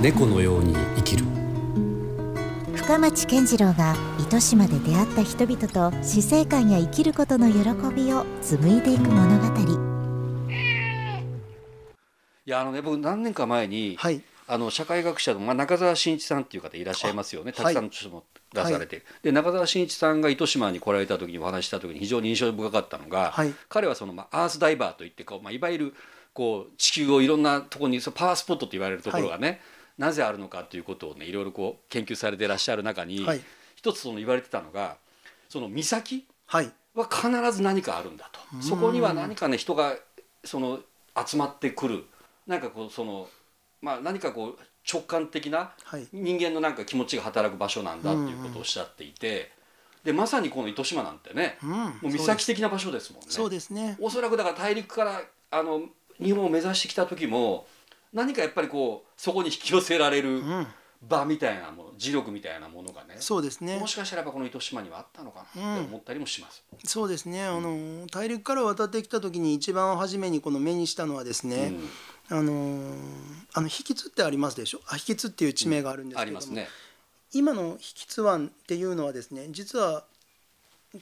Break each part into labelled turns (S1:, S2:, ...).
S1: 猫のように生きる。
S2: 深町健次郎が糸島で出会った人々と死生観や生きることの喜びを紡いでいく物語。
S3: いやあのね僕何年か前に、
S4: はい。
S3: あの社会学者の、まあ、中澤慎一さんっていう方いらっしゃいますよね。たくさんの書も出されて、で中澤慎一さんが糸島に来られた時にお話しした時に非常に印象深かったのが、
S4: はい。
S3: 彼はその、まあ、アースダイバーといってこう、まあ、いわゆるこう地球をいろんなところにそうパワースポットと言われるところがね、なぜあるのかということをねいろいろこう研究されていらっしゃる中に、
S4: はい。
S3: 一つその言われてたのがその岬
S4: はい。
S3: は必ず何かあるんだと。そこには何かね人がその集まってくる。なんかこうそのまあ何かこう直感的な
S4: はい。
S3: 人間のなんか気持ちが働く場所なんだっていうことをおっしゃっていてでまさにこの糸島なんてね
S4: うん。
S3: もう岬的な場所ですもんね。
S4: そうですね。
S3: おそらくだから大陸からあの日本を目指してきた時も何かやっぱりこうそこに引き寄せられる
S4: うん。
S3: 場みたいなもの磁力みたいなものがね
S4: そうですね。
S3: もしかしたらやっぱこの糸島にはあったのかなって思ったりもします。
S4: そうですね。あの大陸から渡ってきた時に一番初めにこの目にしたのはですね、あのあの引津ってありますでしょ？あ引津っていう地名があるんですけれども、
S3: ありますね。
S4: 今の引津湾っていうのはですね実は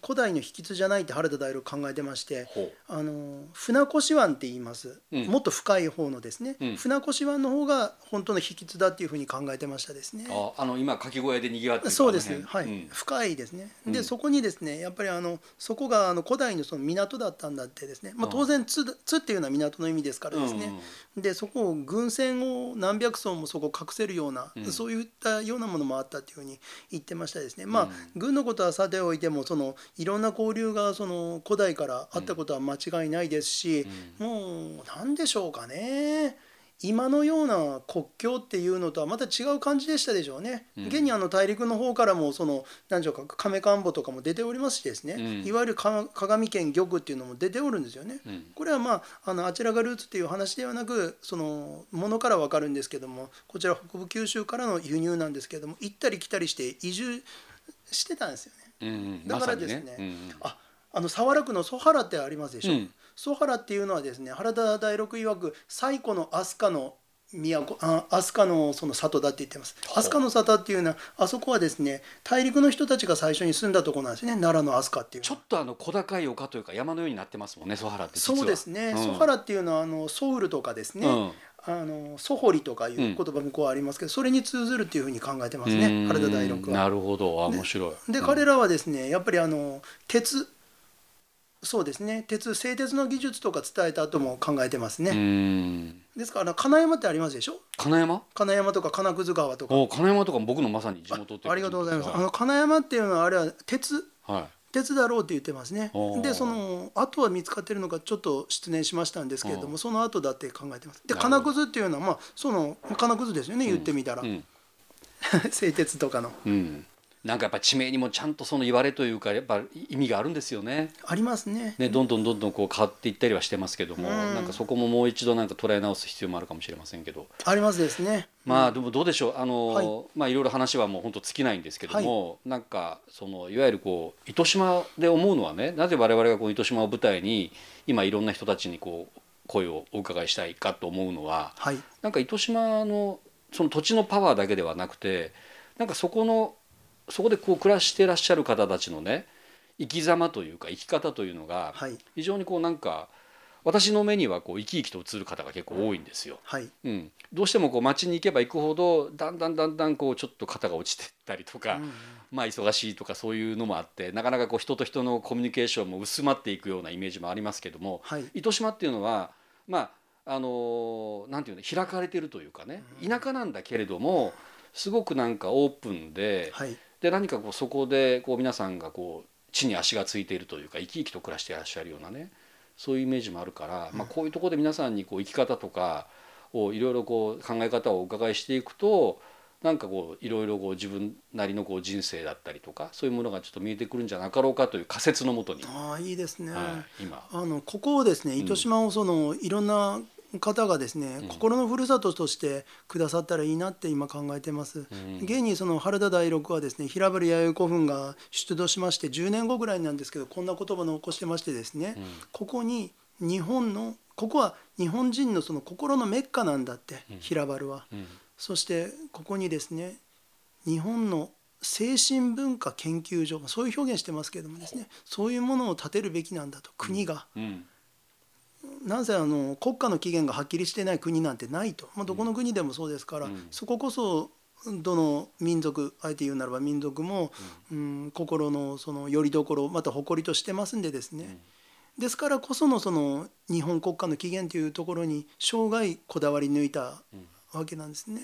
S4: 古代の引津じゃないって原田大六考えてましてあの船越湾って言います、
S3: うん。
S4: もっと深い方のですね、
S3: うん。
S4: 船越湾の方が本当の引津だっていうふうに考えてましたですね。
S3: ああの今かき小屋で賑わってる
S4: そうです。はい、
S3: 辺うん。
S4: 深いですね、
S3: うん。
S4: でそこにですねやっぱりあのそこがあの古代のその港だったんだってですね、まあ、当然津津っていうのは港の意味ですからですね、でそこを軍船を何百艘もそこ隠せるような、
S3: うん。
S4: そういったようなものもあったっていうふうに言ってましたですね。まあ、
S3: うん
S4: 軍のことはさておいてもそのいろんな交流がその古代からあったことは間違いないですし、もう何でしょうかね今のような国境っていうのとはまた違う感じでしたでしょうね。
S3: うん
S4: 現にあの大陸の方からもその何でしょうか亀官房とかも出ておりますしですね、
S3: うん
S4: いわゆるか鏡県玉っていうのも出ておるんですよね。
S3: うん
S4: これはまああのあちらがルーツっていう話ではなくそのものから分かるんですけどもこちら北部九州からの輸入なんですけども行ったり来たりして移住してたんですよね。だからですねああの早良区の曽原ってありますでしょ、
S3: うん。
S4: 曽原っていうのはですね原田大六曰く最古の飛鳥の都あ飛鳥のその里だって言ってます。飛鳥の里っていうのはあそこはですね大陸の人たちが最初に住んだところなんですね。奈良の飛鳥っていう
S3: ちょっとあの小高い丘というか山のようになってますもんね曽原って
S4: そうですね、
S3: うん。
S4: ソハラっていうのはあのソウルとかですね、
S3: うん
S4: あのソホリとかいう言葉もこうありますけど、それに通ずるっていうふうに考えてますね。
S3: うん。
S4: 原田大六は。
S3: なるほど。あ面白い。
S4: で彼らはですねやっぱりあの鉄そうですね。鉄製鉄の技術とか伝えた後も考えてますね、
S3: うん。
S4: ですから金山ってありますでしょ？
S3: 金山？
S4: 金山とか金屑川とか。
S3: お金山とかも僕のまさに地元って
S4: ありがとうございます、あ
S3: は
S4: の金山っていうのはあれは鉄
S3: はい
S4: 鉄だろうって言ってますね。でその後は見つかってるのかちょっと失念しましたんですけれどもその後だって考えてます。で金屑っていうのはまあその金屑ですよね言ってみたら、
S3: うん。
S4: 製鉄とかの。
S3: うんなんかやっぱ地名にもちゃんとその言われというかやっぱ意味があるんですよね。
S4: ありますね。
S3: ねどんどんどんどんこう変わっていったりはしてますけども、
S4: うん。
S3: なんかそこももう一度なんか捉え直す必要もあるかもしれませんけど、
S4: ありますですね。
S3: まあでもどうでしょうあの、
S4: はい。
S3: まあいろいろ話はもう本当尽きないんですけども、なんかそのいわゆるこう糸島で思うのはねなぜ我々がこう糸島を舞台に今いろんな人たちにこう声をお伺いしたいかと思うのは
S4: はい。
S3: なんか糸島のその土地のパワーだけではなくてなんかそこのそこでこう暮らしていらっしゃる方たちのね生き様というか生き方というのが
S4: はい。
S3: 非常にこうなんか私の目にはこう生き生きと映る方が結構多いんですよ。
S4: はい。
S3: うん、どうしてもこう街に行けば行くほどだんだんだんだんこうちょっと肩が落ちてったりとか、
S4: うん
S3: まあ忙しいとかそういうのもあってなかなかこう人と人のコミュニケーションも薄まっていくようなイメージもありますけども、
S4: はい。
S3: 糸島っていうのはまああのーなんていうの開かれてるというかね田舎なんだけれどもすごくなんかオープンで,、
S4: はい
S3: で何かこうそこでこう皆さんがこう地に足がついているというか生き生きと暮らしていらっしゃるようなねそういうイメージもあるから、まあ、こういうところで皆さんにこう生き方とかをいろいろこう考え方をお伺いしていくとなんかこういろいろこう自分なりのこう人生だったりとかそういうものがちょっと見えてくるんじゃなかろうかという仮説のもとに、は
S4: ああいいですね、
S3: い、今。
S4: あのここをですね糸島をその、いろんな方がですね、心のふるさととしてくださったらいいなって今考えてます、
S3: ん。
S4: 現にその原田大六はですね平原弥生古墳が出土しまして10年後ぐらいなんですけどこんな言葉を残してましてですね、ここに日本のここは日本人のその心のメッカなんだって、
S3: うん。
S4: 平原は。
S3: うん。
S4: そしてここにですね日本の精神文化研究所そういう表現してますけれどもですねそういうものを建てるべきなんだと国が、
S3: うん
S4: なぜあの国家の起源がはっきりしてない国なんてないと、まあ、どこの国でもそうですから、
S3: うん。
S4: そここそどの民族あえて言うならば民族も、うん。心のその拠り所また誇りとしてますんでですね、ですからこそのその日本国家の起源というところに生涯こだわり抜いたわけなんですね。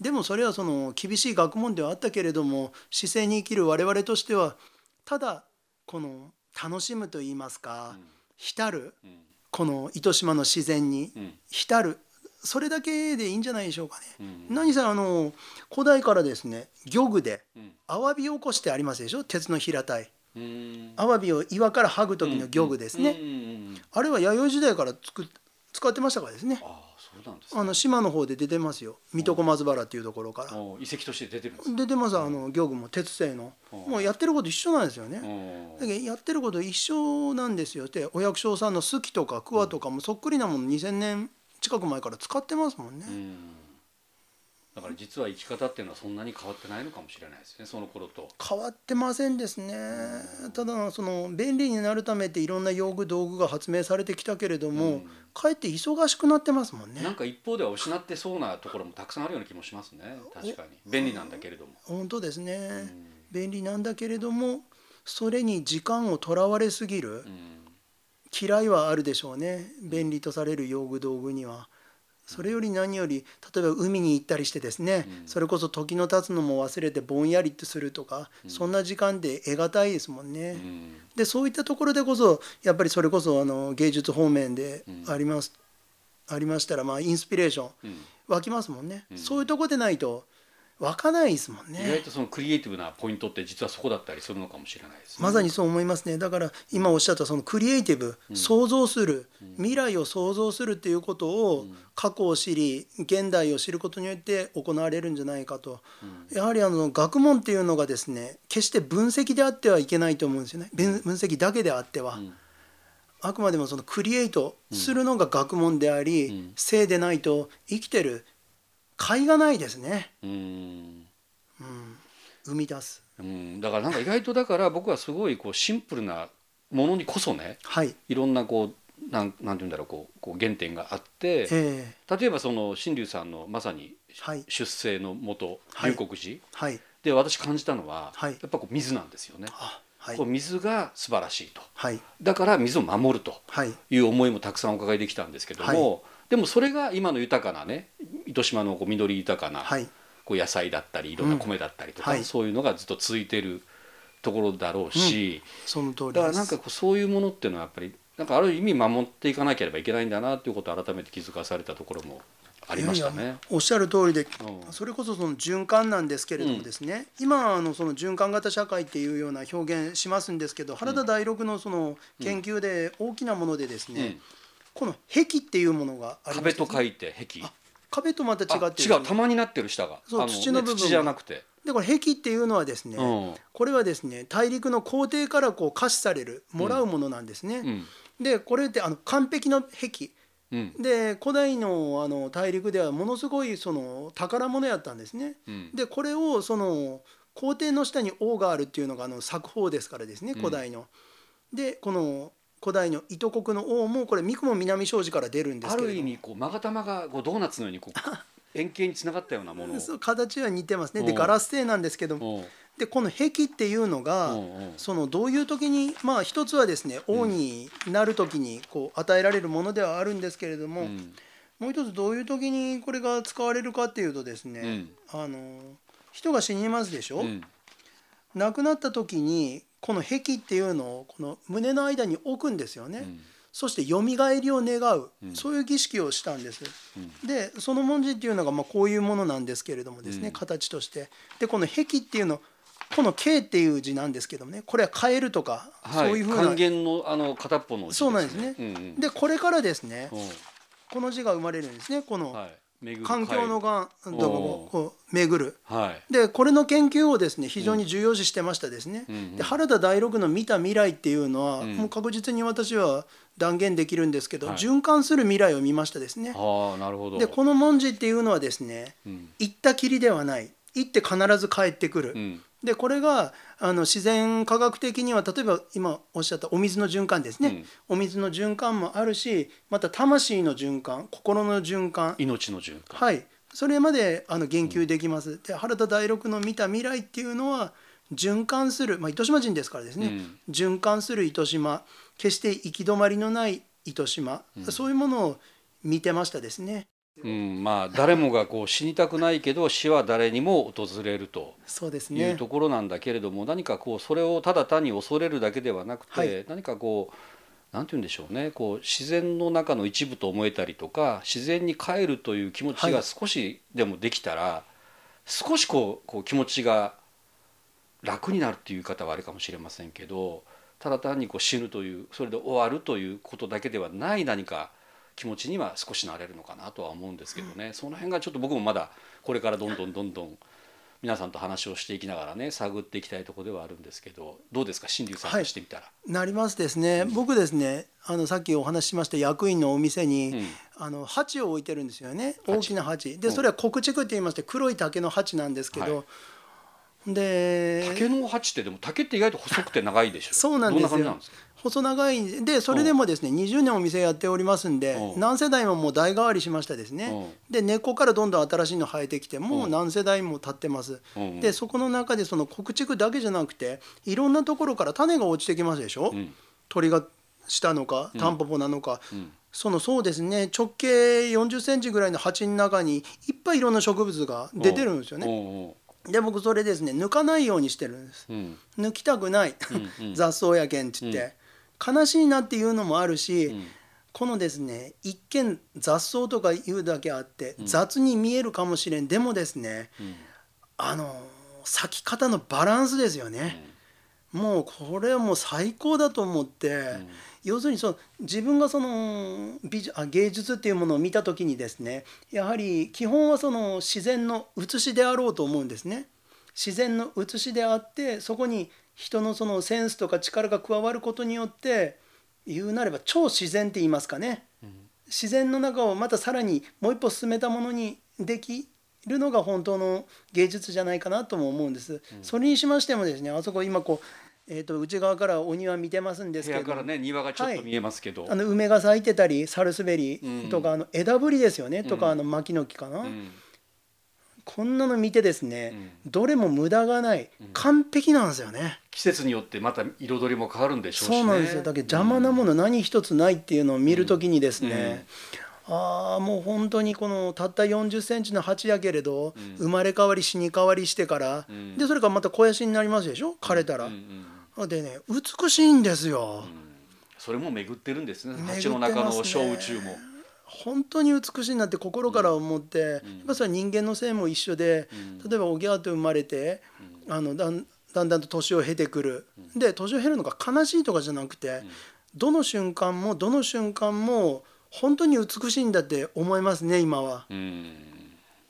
S4: でもそれはその厳しい学問ではあったけれども姿勢に生きる我々としてはただこの楽しむと言いますか、浸る
S3: うん
S4: この糸島の自然に
S3: うん。
S4: 浸る。それだけでいいんじゃないでしょうかね。
S3: うん。
S4: 何せあの古代からですね漁具で
S3: うん。
S4: アワビを起こしてありますでしょ？鉄の平たい。
S3: うん。
S4: アワビを岩から剥ぐ時の漁具ですね、あれは弥生時代からつく使ってましたからですね。
S3: ああそうなんですね。
S4: あの島の方で出てますよ。水戸小松原っていうところから。
S3: お遺跡として出てるんです
S4: 出てます。あの漁具も鉄製の。
S3: うん
S4: もうやってること一緒なんですよね。
S3: お
S4: だけどやってること一緒なんですよ。でお役所さんの好きとか桑とかもそっくりなもの2000年近く前から使ってますもんね、
S3: うんだから実は生き方っていうのはそんなに変わってないのかもしれないですねその頃と。
S4: 変わってませんですね。ただその便利になるためっていろんな用具道具が発明されてきたけれども、
S3: うん。
S4: かえって忙しくなってますもんね。
S3: なんか一方では失ってそうなところもたくさんあるような気もしますね。確かに。便利なんだけれども、
S4: 本当ですね、
S3: うん。
S4: 便利なんだけれどもそれに時間をとらわれすぎる。
S3: うん。
S4: 嫌いはあるでしょうね。便利とされる用具道具には。それより何より例えば海に行ったりしてですね、
S3: うん。
S4: それこそ時の経つのも忘れてぼんやりとするとか、そんな時間で得難いですもんね。
S3: うん。
S4: でそういったところでこそやっぱりそれこそあの芸術方面で
S3: うん。
S4: あります、ありましたらまあインスピレーション
S3: うん。
S4: 湧きますもんね、
S3: うん。
S4: そういうとこでないと湧かないですもん
S3: 意外
S4: ね。
S3: とそのクリエイティブなポイントって実はそこだったりするのかもしれないですね。
S4: まさにそう思いますね。だから今おっしゃったそのクリエイティブ、想像する、未来を想像するっていうことを過去を知り現代を知ることによって行われるんじゃないかと、やはりあの学問っていうのがですね決して分析であってはいけないと思うんですよね。分分析だけであっては。
S3: ん。
S4: あくまでもそのクリエイトするのが学問であり、
S3: うん。
S4: 性でないと生きてる甲斐がないですね、
S3: うん。
S4: うん、生み出す。
S3: うん、だからなんか意外とだから僕はすごいこうシンプルなものにこそね
S4: はい。
S3: いろんなこうなんなんて言うんだろうこうこう原点があって
S4: ええ。
S3: 例えばその新龍さんのまさに
S4: はい。
S3: 出生のもと
S4: はい。
S3: 龍谷寺。
S4: はい。
S3: で私感じたのは
S4: はい。
S3: やっぱこう水なんですよね。
S4: あはい。
S3: こう水が素晴らしいと。
S4: はい。
S3: だから水を守ると
S4: はい。
S3: いう思いもたくさんお伺いできたんですけども、でもそれが今の豊かなね糸島のこう緑豊かな
S4: はい。
S3: こう野菜だったりいろんな米だったりとか、そういうのがずっと続いてるところだろうし、
S4: その通りです。
S3: だからなんかこうそういうものっていうのはやっぱりなんかある意味守っていかなければいけないんだなっていうことを改めて気づかされたところもありましたね。
S4: や。おっしゃる通りで
S3: うん。
S4: それこそその循環なんですけれどもですね、今あのその循環型社会っていうような表現しますんですけど原田大六のその研究で大きなものでですね、
S3: うん
S4: この壁っていうものがありま
S3: 壁と書いて壁。
S4: 壁とまた違
S3: あ
S4: って
S3: 違う玉になってる下が。
S4: そう
S3: あ
S4: 土の部分が。
S3: 土じゃなくて、
S4: でこれ壁っていうのはですね、
S3: うん。
S4: これはですね大陸の皇帝からこう可視されるもらうものなんですね。
S3: うん。
S4: でこれってあの完璧な壁。
S3: うん。
S4: で古代のあの大陸ではものすごいその宝物やったんですね。
S3: うん。
S4: でこれをその皇帝の下に王があるっていうのがあの作法ですからですね古代の。でこの古代の糸国の王もこれ三雲南庄司から出るんです
S3: あ
S4: けれども。
S3: る意味こう勾玉がこうドーナツのようにこう 円形につながったようなものを。
S4: そう形は似てますね。で
S3: うん
S4: ガラス製なんですけども。
S3: う。ん
S4: でこの壁っていうのが、
S3: うんう。ん
S4: そのどういう時にまあ一つはですね王になる時にこう与えられるものではあるんですけれども、
S3: うん。
S4: もう一つどういう時にこれが使われるかっていうとですね、あの人が死にますでしょ、
S3: うん。
S4: 亡くなった時にこの壁っていうのをこの胸の間に置くんですよね。
S3: うん。
S4: そしてよみがえりを願う、
S3: うん。
S4: そういう儀式をしたんです。
S3: うん。
S4: でその文字っていうのがまあこういうものなんですけれどもですね、
S3: うん。
S4: 形として。でこの壁っていうのこの「景」っていう字なんですけどもねこれは「変える」とか、
S3: はい、
S4: そういうふうな。
S3: 還元のあの片っぽの字
S4: そうなんですね。
S3: うんうん。
S4: でこれからですね
S3: うん。
S4: この字が生まれるんですね。この環境のがんとかをこう巡る。
S3: はい。
S4: でこれの研究をですね非常に重要視してましたですね、
S3: ん
S4: で原田大六の見た未来っていうのは、
S3: ん。
S4: もう確実に私は断言できるんですけど、
S3: はい。
S4: 循環する未来を見ましたですね。
S3: ああなるほど。
S4: でこの文字っていうのはですね
S3: うん。
S4: 行ったきりではない。行って必ず帰ってくる、
S3: うん
S4: でこれがあの自然科学的には例えば今おっしゃったお水の循環ですね、
S3: うん。
S4: お水の循環もあるしまた魂の循環心の循環。
S3: 命の循環。
S4: はい。それまであの言及できます、で原田大六の見た未来っていうのは循環する、まあ、糸島人ですからですね、
S3: うん。
S4: 循環する糸島。決して行き止まりのない糸島、そういうものを見てましたですね
S3: うん、まあ誰もがこう死にたくないけど死は誰にも訪れるという
S4: ね。
S3: ところなんだけれども、何かこうそれをただ単に恐れるだけではなくて、
S4: はい。
S3: 何かこうなんて言うんでしょうね。こう自然の中の一部と思えたりとか自然に帰るという気持ちが
S4: はい。
S3: 少しでもできたら、少しこうこう気持ちが楽になるっていう方はあれかもしれませんけどただ単にこう死ぬというそれで終わるということだけではない何か気持ちには少しなれるのかなとは思うんですけどね、その辺がちょっと僕もまだこれからどんどんどんどん皆さんと話をしていきながらね探っていきたいところではあるんですけどどうですか？新竜さんとしてみたら。
S4: なりますですね、僕ですねあのさっきお話ししました役員のお店に、
S3: うん。
S4: あの鉢を置いてるんですよね。
S3: 鉢。
S4: 大きな鉢。で
S3: うん。
S4: それは黒竹って言いまして黒い竹の鉢なんですけど、
S3: は
S4: で
S3: 竹の鉢ってでも竹って意外と細くて長いでしょ。
S4: そうなんですよ細長いんでそれでもですね20年お店やっておりますんで
S3: うん。
S4: 何世代ももう代替わりしましたですね。で根っこからどんどん新しいの生えてきてもう何世代も経ってます。
S3: うん。
S4: でそこの中でその黒竹だけじゃなくていろんなところから種が落ちてきますでしょ？
S3: うん。
S4: 鳥がしたのかタンポポなのか。
S3: うん。
S4: そのそうですね直径40センチぐらいの鉢の中にいっぱいいろんな植物が出てるんですよね。
S3: ね。
S4: で僕それですね抜かないようにしてるんです。
S3: うん。
S4: 抜きたくない。
S3: うん。うん。
S4: 雑草やけんって言って、悲しいなっていうのもあるし、
S3: うん。
S4: このですね一見雑草とか言うだけあって、雑に見えるかもしれん。でもですね
S3: うん。
S4: あの咲き方のバランスですよね、もうこれはもう最高だと思って、要するにその自分がその美術あ芸術っていうものを見た時にですねやはり基本はその自然の写しであろうと思うんですね。自然の写しであってそこに人のそのセンスとか力が加わることによって言うなれば超自然って言いますかね、自然の中をまたさらにもう一歩進めたものにできるのが本当の芸術じゃないかなとも思うんです。それにしましてもですねあそこ今こう、えー、と内側からお庭見てますんですけど。
S3: 部屋からね庭がちょっと見えますけど、
S4: あの梅が咲いてたりサルスベリーとか、あの枝ぶりですよね。とか、
S3: うん。
S4: あの牧の木かな、
S3: うん
S4: こんなの見てですね、どれも無駄がない、完璧なんですよね。
S3: 季節によってまた彩りも変わるんでしょうしね。
S4: そうなんですよ。だけど邪魔なもの何一つないっていうのを見るときにですね、ああもう本当にこのたった4 0センチの鉢やけれど、生まれ変わり死に変わりしてから、
S3: ん。
S4: でそれからまた肥やしになりますでしょ？枯れたら。
S3: うんうん
S4: でね美しいんですよ。
S3: それも巡ってるんですね。鉢の中の小宇宙も。
S4: 本当に美しいなって心から思って、やっぱそれは人間の性も一緒で、例えばおぎゃーと生まれて、あのだんだんだんと年を経てくる、で年を経るのが悲しいとかじゃなくて、どの瞬間もどの瞬間も本当に美しいんだって思いますね今は
S3: うん。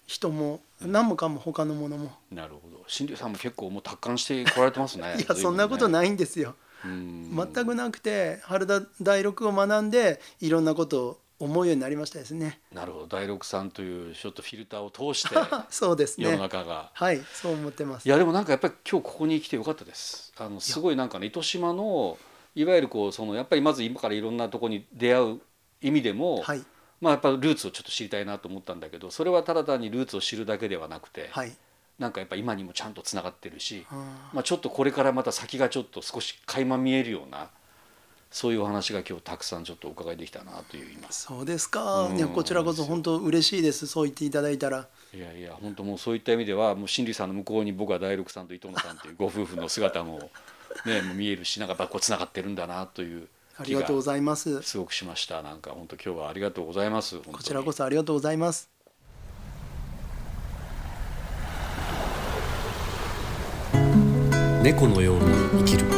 S4: 人も何もかも他のものも。
S3: なるほど。新竜さんも結構もう達観してこられてますね。
S4: いやそんなこと
S3: い。
S4: ないんですよ。
S3: うん。
S4: 全くなくて原田大六を学んでいろんなことを思うようになりましたですね。
S3: なるほど。第六さんというちょっとフィルターを通して
S4: そうです
S3: 世の
S4: ね。
S3: 中が。
S4: はい、そう思ってます。
S3: いやでもなんかやっぱり今日ここに来てよかったです。あのすごいなんかね糸島のいわゆるこうそのやっぱりまず今からいろんなところに出会う意味でも、
S4: はい、
S3: まあやっぱルーツをちょっと知りたいなと思ったんだけどそれはただ単にルーツを知るだけではなくて、
S4: はい。
S3: なんかやっぱ今にもちゃんとつながってるし、
S4: うん
S3: まあ、ちょっとこれからまた先がちょっと少し垣間見えるようなそういうお話が今日たくさんちょっとお伺いできたなという今
S4: そうですか。
S3: うん
S4: いやこちらこそ本当嬉しいです。そう言っていただいたら。
S3: いやいや本当もうそういった意味ではもう新竜さんの向こうに僕は大六さんと伊藤野さんというご夫婦の姿も, ね、もう見えるしなんかやっぱこうつながってるんだなという気が
S4: ありがとうございます。
S3: すごくしましたなんか本当今日はありがとうございます
S4: こちらこそありがとうございます。
S1: 猫のように生きる